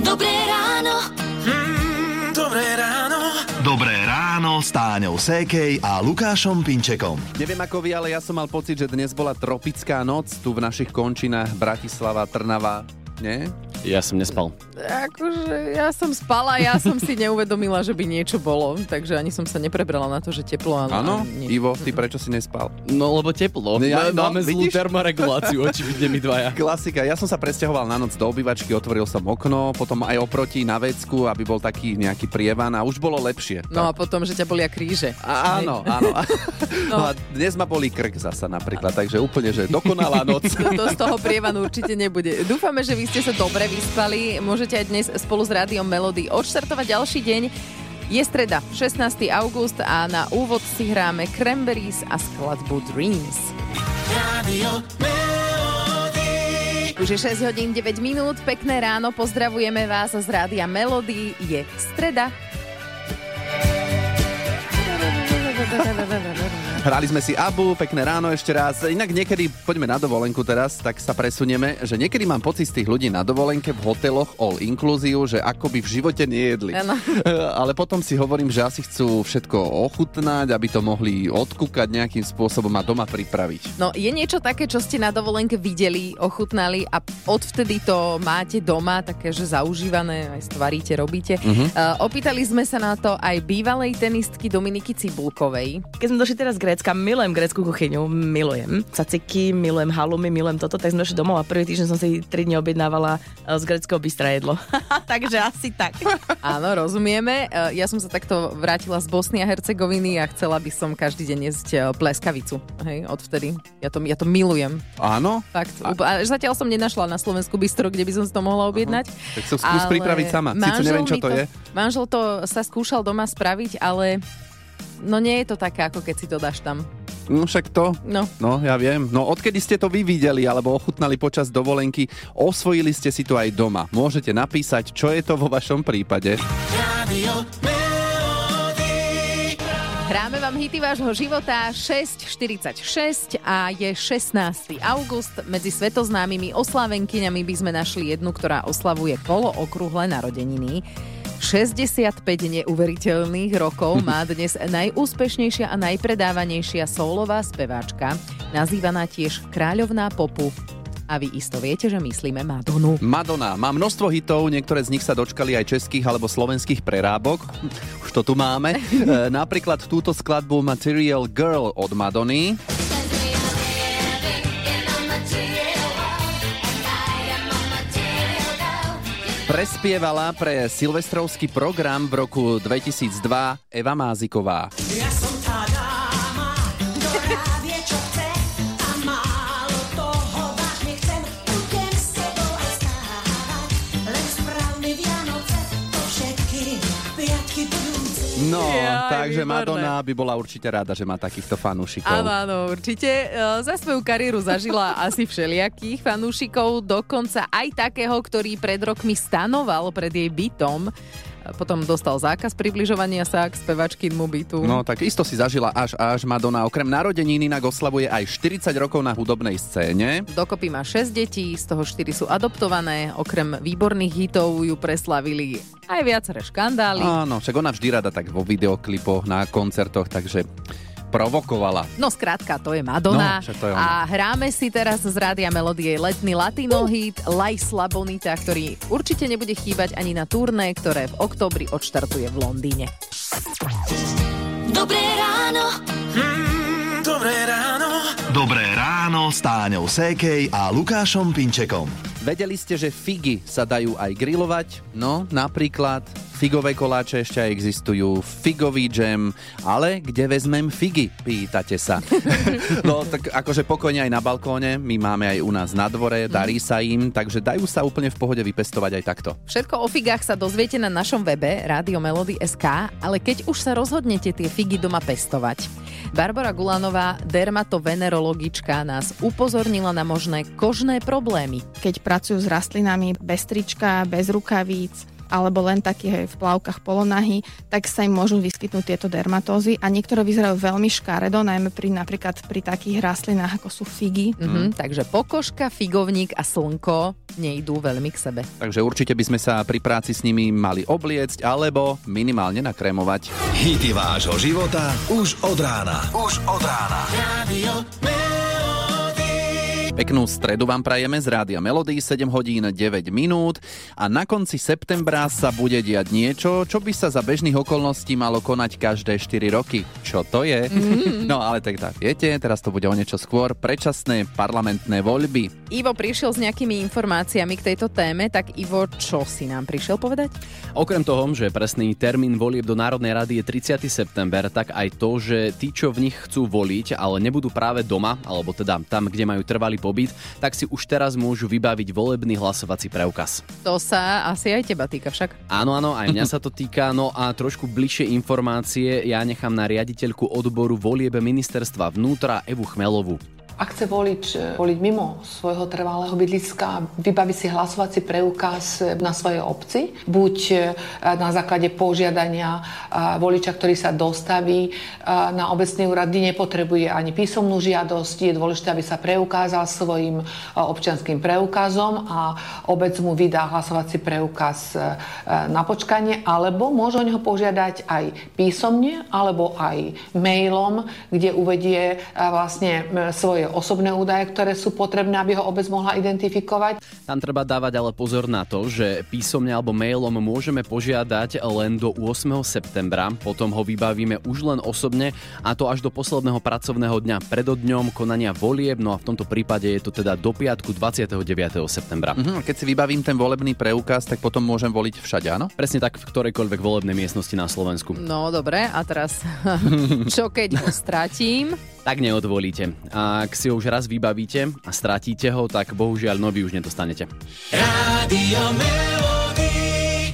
Dobré ráno. Mm, dobré ráno. Dobré ráno s Táňou Sékej a Lukášom Pinčekom. Neviem ako vy, ale ja som mal pocit, že dnes bola tropická noc tu v našich končinách Bratislava, Trnava. Nie? Ja som nespal. Akože ja som spala, ja som si neuvedomila, že by niečo bolo, takže ani som sa neprebrala na to, že teplo. Áno? Ivo, ty prečo si nespal? No lebo teplo. Ja- Ja, no, Máme zlú vidíš? termoreguláciu, očividne my dvaja. Klasika, ja som sa presťahoval na noc do obývačky, otvoril som okno, potom aj oproti na vecku, aby bol taký nejaký prievan a už bolo lepšie. No a potom, že ťa bolia kríže. A, áno, áno. No. a dnes ma bolí krk zasa napríklad, takže úplne, že dokonalá noc. To, to z toho prievanu určite nebude. Dúfame, že vy ste sa dobre vyspali. Môžete aj dnes spolu s Rádiom Melody odštartovať ďalší deň. Je streda, 16. august a na úvod si hráme Cranberries a skladbu Dreams. Radio. Už je 6 hodín 9 minút, pekné ráno, pozdravujeme vás z Rádia Melody. Je streda. Hrali sme si Abu, pekné ráno ešte raz. Inak niekedy, poďme na dovolenku teraz, tak sa presunieme, že niekedy mám pocit z tých ľudí na dovolenke v hoteloch all inclusive, že ako by v živote nejedli. Áno. Ale potom si hovorím, že asi chcú všetko ochutnať, aby to mohli odkúkať nejakým spôsobom a doma pripraviť. No, je niečo také, čo ste na dovolenke videli, ochutnali a odvtedy to máte doma, také, že zaužívané, aj stvaríte, robíte. Uh-huh. Uh, opýtali sme sa na to aj bývalej tenistky Dominiky Cibulkovej. Keď sme došli teraz z Grécka, milujem grécku kuchyňu, milujem. Caciky, milujem halumy, milujem toto, tak sme došli domov a prvý týždeň som si 3 dní objednávala eh, z gréckého bystra jedlo. Takže asi tak. Áno, rozumieme. Uh, ja som sa takto vrátila z Bosny a Hercegoviny a chcela by som každý deň jesť uh, pleskavicu. Hej, odvtedy. Ja to, ja to milujem. Áno? Fakt. A... A zatiaľ som nenašla na Slovensku bystro, kde by som si to mohla objednať. Tak sa skús pripraviť sama. Sice manžel neviem, čo mi to je. Manžel to sa skúšal doma spraviť, ale no nie je to také, ako keď si to dáš tam. No však to, No. No, ja viem. No, odkedy ste to vy videli alebo ochutnali počas dovolenky, osvojili ste si to aj doma. Môžete napísať, čo je to vo vašom prípade. Hráme vám hity vášho života 6.46 a je 16. august. Medzi svetoznámymi oslávenkyňami by sme našli jednu, ktorá oslavuje polo okrúhle narodeniny. 65 neuveriteľných rokov má dnes najúspešnejšia a najpredávanejšia soulová speváčka, nazývaná tiež kráľovná popu. A vy isto viete, že myslíme Madonu. Madonna má množstvo hitov, niektoré z nich sa dočkali aj českých alebo slovenských prerábok. Už to tu máme. E, napríklad túto skladbu Material Girl od Madony. Prespievala pre silvestrovský program v roku 2002 Eva Máziková. Ja som No, Jaj, takže výborné. Madonna by bola určite rada, že má takýchto fanúšikov. Áno, áno, určite. E, Za svoju kariéru zažila asi všelijakých fanúšikov, dokonca aj takého, ktorý pred rokmi stanoval pred jej bytom. Potom dostal zákaz približovania sa k spevačkynmu bytu. No tak isto si zažila až až Madonna. Okrem narodenín inak oslavuje aj 40 rokov na hudobnej scéne. Dokopy má 6 detí, z toho 4 sú adoptované. Okrem výborných hitov ju preslavili aj viaceré škandály. Áno, však ona vždy rada tak vo videoklipoch, na koncertoch, takže provokovala. No skrátka, to je Madonna. No, to je ona. a hráme si teraz z Rádia Melodie letný latino hit Laisla Bonita, ktorý určite nebude chýbať ani na turné, ktoré v oktobri odštartuje v Londýne. Dobré ráno. Mm, dobré ráno. Dobré ráno s Táňou Sékej a Lukášom Pinčekom. Vedeli ste, že figy sa dajú aj grilovať? No, napríklad figové koláče ešte aj existujú, figový džem, ale kde vezmem figy, pýtate sa. no, tak akože pokojne aj na balkóne, my máme aj u nás na dvore, darí sa im, takže dajú sa úplne v pohode vypestovať aj takto. Všetko o figách sa dozviete na našom webe radiomelody.sk, ale keď už sa rozhodnete tie figy doma pestovať, Barbara Gulanová, dermatovenerologička, nás upozornila na možné kožné problémy. Keď pracujú s rastlinami bez trička, bez rukavíc alebo len taký hej, v plavkách polonahy, tak sa im môžu vyskytnúť tieto dermatózy a niektoré vyzerajú veľmi škaredo, najmä pri napríklad pri takých rastlinách ako sú figy. Mhm, takže pokožka, figovník a slnko nejdú veľmi k sebe. Takže určite by sme sa pri práci s nimi mali obliecť alebo minimálne nakrémovať. Hity vášho života už od rána. Už od rána. Peknú stredu vám prajeme z Rádia Melody, 7 hodín 9 minút a na konci septembra sa bude diať niečo, čo by sa za bežných okolností malo konať každé 4 roky. Čo to je? Mm. No ale tak tak viete, teraz to bude o niečo skôr. Predčasné parlamentné voľby. Ivo prišiel s nejakými informáciami k tejto téme, tak Ivo, čo si nám prišiel povedať? Okrem toho, že presný termín volieb do Národnej rady je 30. september, tak aj to, že tí, čo v nich chcú voliť, ale nebudú práve doma, alebo teda tam, kde majú trvalý pobyt, tak si už teraz môžu vybaviť volebný hlasovací preukaz. To sa asi aj teba týka však. Áno, áno, aj mňa sa to týka. No a trošku bližšie informácie ja nechám na riaditeľku odboru volieb ministerstva vnútra Evu Chmelovu. Ak chce volič e, voliť mimo svojho trvalého bydliska, vybaví si hlasovací preukaz e, na svojej obci, buď e, na základe požiadania voliča, ktorý sa dostaví na obecný úrad, nepotrebuje ani písomnú žiadosť, je dôležité, aby sa preukázal svojim občianským preukazom a obec mu vydá hlasovací preukaz na počkanie, alebo môže o neho požiadať aj písomne, alebo aj mailom, kde uvedie vlastne svoje osobné údaje, ktoré sú potrebné, aby ho obec mohla identifikovať. Tam treba dávať ale pozor na to, že písomne alebo mailom môžeme požiadať len do 8. septembra, potom ho vybavíme už len osobne a to až do posledného pracovného dňa pred dňom konania volieb, no a v tomto prípade je to teda do piatku 29. septembra. Mhm, keď si vybavím ten volebný preukaz, tak potom môžem voliť všade, áno? Presne tak v ktorejkoľvek volebnej miestnosti na Slovensku. No dobre, a teraz čo keď ho stratím? Tak neodvolíte. A ak si ho už raz vybavíte a stratíte ho, tak bohužiaľ nový už nedostanete.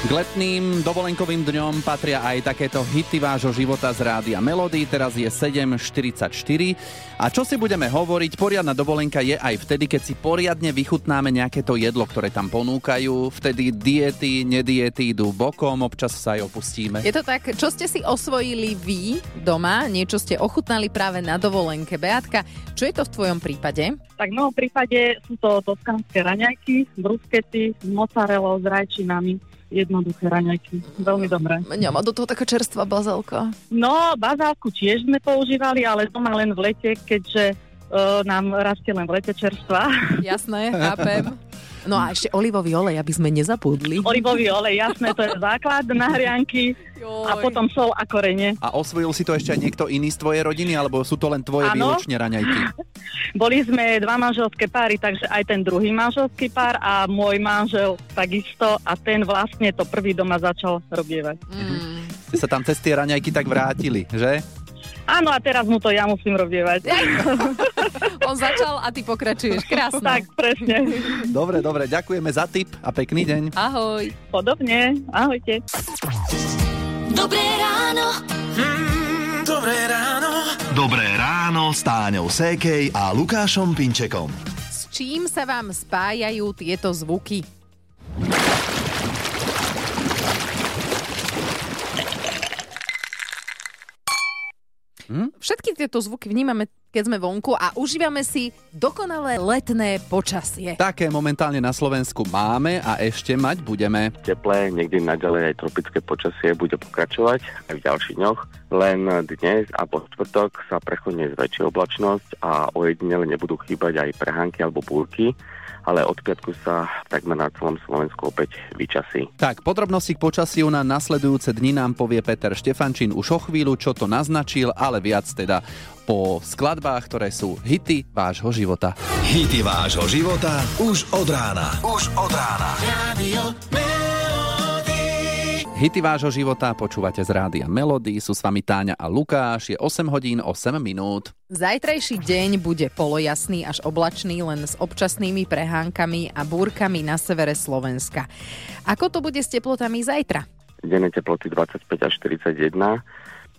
K letným dovolenkovým dňom patria aj takéto hity vášho života z rádia Melody. Teraz je 7.44. A čo si budeme hovoriť, poriadna dovolenka je aj vtedy, keď si poriadne vychutnáme nejaké to jedlo, ktoré tam ponúkajú. Vtedy diety, nediety idú bokom, občas sa aj opustíme. Je to tak, čo ste si osvojili vy doma, niečo ste ochutnali práve na dovolenke. Beatka, čo je to v tvojom prípade? Tak v mojom prípade sú to toskanské raňajky, bruskety s mozzarellou, s rajčinami. Jednoduché raňajky. Veľmi dobré. Nemá do toho taká čerstvá bazálka. No, bazálku tiež sme používali, ale doma len v lete, keďže uh, nám rastie len v lete čerstva. Jasné, chápem. No a ešte olivový olej, aby sme nezapudli. Olivový olej, jasné, to je základ na hrianky. A potom sol a korene. A osvojil si to ešte aj niekto iný z tvojej rodiny, alebo sú to len tvoje Áno. výlučne raňajky? Boli sme dva manželské páry, takže aj ten druhý manželský pár a môj manžel takisto a ten vlastne to prvý doma začal robievať. Mm. Ste sa tam cez tie raňajky tak vrátili, že? Áno, a teraz mu to ja musím robievať. On začal a ty pokračuješ. Krásne. tak, presne. Dobre, dobre, ďakujeme za tip a pekný deň. Ahoj. Podobne. Ahojte. Dobré ráno. Dobré ráno s Táňou Sékej a Lukášom Pinčekom. S čím sa vám spájajú tieto zvuky? Hm? Všetky tieto zvuky vnímame, keď sme vonku a užívame si dokonalé letné počasie. Také momentálne na Slovensku máme a ešte mať budeme. teplé, niekde naďalej aj tropické počasie bude pokračovať aj v ďalších dňoch. Len dnes a po štvrtok sa prechodne zväčší oblačnosť a ojedinele nebudú chýbať aj prehánky alebo búrky, ale od piatku sa takmer na celom Slovensku opäť vyčasí. Tak, podrobnosti k počasiu na nasledujúce dni nám povie Peter Štefančín už o chvíľu, čo to naznačil, ale viac teda po skladbách, ktoré sú hity vášho života. Hity vášho života už od rána. Už od rána. Hity vášho života počúvate z rádia Melody, sú s vami Táňa a Lukáš, je 8 hodín 8 minút. Zajtrajší deň bude polojasný až oblačný len s občasnými prehánkami a búrkami na severe Slovenska. Ako to bude s teplotami zajtra? Denné teploty 25 až 41,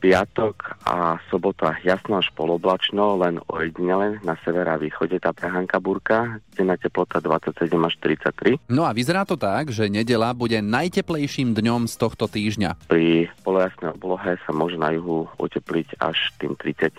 piatok a sobota jasno až poloblačno, len ojedinele na sever a východe tá prehánka búrka, denná teplota 27 až 33. No a vyzerá to tak, že nedela bude najteplejším dňom z tohto týždňa. Pri polojasnej oblohe sa môže na juhu otepliť až tým 34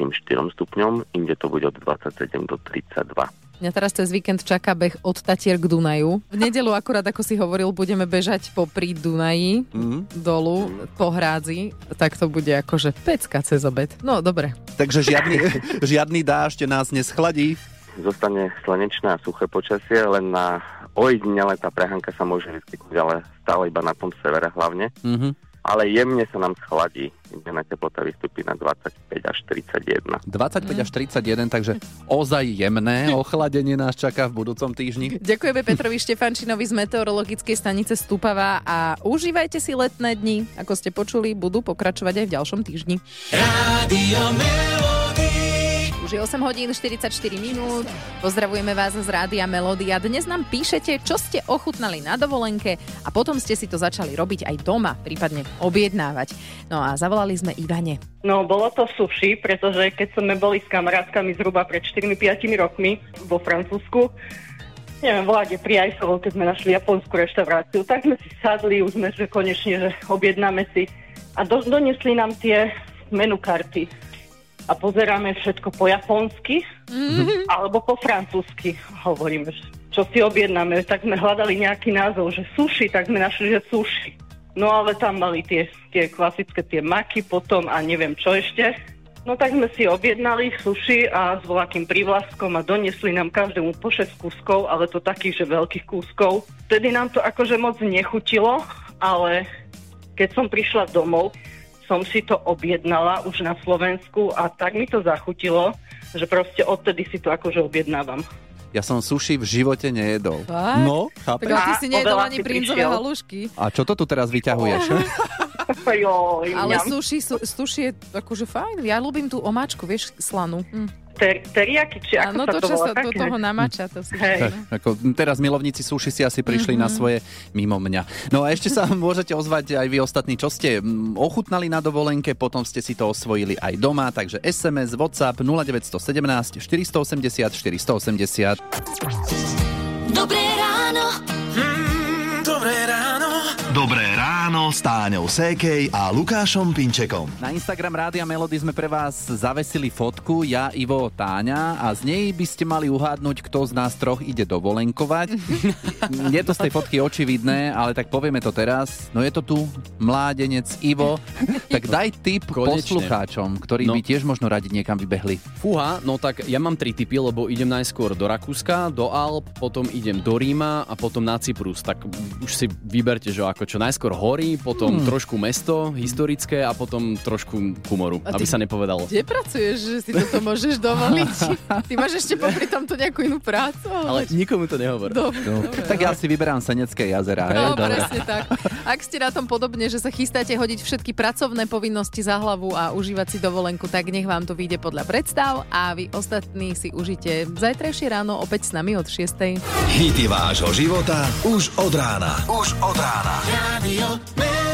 stupňom, inde to bude od 27 do 32. Mňa teraz cez víkend čaká beh od Tatier k Dunaju. V nedelu akurát, ako si hovoril, budeme bežať po pri Dunaji Mhm. dolu po hrádzi. Tak to bude akože pecka cez obed. No, dobre. Takže žiadny, žiadny dážď nás neschladí. Zostane slnečné a suché počasie, len na ojedinele tá prehánka sa môže vyskytnúť, ale stále iba na tom severe hlavne. Mhm. Ale jemne sa nám schladí, denná teplota vystúpi na 25 až 31. 25 až 31, takže ozaj jemné ochladenie nás čaká v budúcom týždni. Ďakujeme Petrovi Štefančinovi z meteorologickej stanice Stupava a užívajte si letné dni. Ako ste počuli, budú pokračovať aj v ďalšom týždni. Už je 8 hodín 44 minút. Pozdravujeme vás z Rádia Melódia. Dnes nám píšete, čo ste ochutnali na dovolenke a potom ste si to začali robiť aj doma, prípadne objednávať. No a zavolali sme Ivane. No, bolo to sushi, pretože keď sme boli s kamarátkami zhruba pred 4-5 rokmi vo Francúzsku, neviem, vláde pri Eiffelu, keď sme našli japonskú reštauráciu, tak sme si sadli, už sme, že konečne, že objednáme si a do, donesli nám tie menu karty a pozeráme všetko po japonsky alebo po francúzsky. Hovoríme, čo si objednáme, tak sme hľadali nejaký názov, že sushi, tak sme našli, že sushi. No ale tam mali tie, tie klasické tie maky potom a neviem čo ešte. No tak sme si objednali sushi a s voľakým privlaskom a doniesli nám každému po 6 kúskov, ale to takých, že veľkých kúskov. Vtedy nám to akože moc nechutilo, ale keď som prišla domov, som si to objednala už na Slovensku a tak mi to zachutilo, že proste odtedy si to akože objednávam. Ja som sushi v živote nejedol. Fakt? No, Tak chápeš? ale ty si nejedol ani brinzové halušky. A čo to tu teraz vyťahuješ? Joj, Ale sushi, su, sushi je akože fajn. Ja ľúbim tú omáčku, vieš, slanú. Hm. Ter, teriaky, či ako Áno, sa to, to čo sa do toho namača. To si Hej. Tak, ako teraz milovníci suši si asi prišli na svoje mimo mňa. No a ešte sa môžete ozvať aj vy ostatní, čo ste ochutnali na dovolenke, potom ste si to osvojili aj doma, takže SMS, WhatsApp 0917 480 480. Dobré ráno. Dobré ráno s Táňou Sékej a Lukášom Pinčekom. Na Instagram Rádia Melody sme pre vás zavesili fotku, ja, Ivo, Táňa a z nej by ste mali uhádnuť, kto z nás troch ide dovolenkovať. je to z tej fotky očividné, ale tak povieme to teraz. No je to tu mládenec Ivo. Tak daj tip Konečne. poslucháčom, ktorí No. by tiež možno radi niekam vybehli. Fúha, no tak ja mám tri typy, lebo idem najskôr do Rakúska, do Alp, potom idem do Ríma a potom na Cyprus. Tak už si vyberte, že ako čo najskôr hory, potom Hmm. trošku mesto historické a potom trošku ku moru, A ty- aby sa nepovedalo. Kde pracuješ, že si toto môžeš dovoliť? Ty máš ešte popri tomto nejakú inú prácu? Ale nikomu to nehovor. Dobre, No, dobre. tak ja si vyberám Senecké jazera. No, presne tak. Ak ste na tom podobne, že sa chystáte hodiť všetky pracovné povinnosti za hlavu a užívať si dovolenku, tak nech vám to vyjde podľa predstav a vy ostatní si užite zajtrajšie ráno opäť s nami od 6. Hity vášho života už od rána. Už od rána. Radio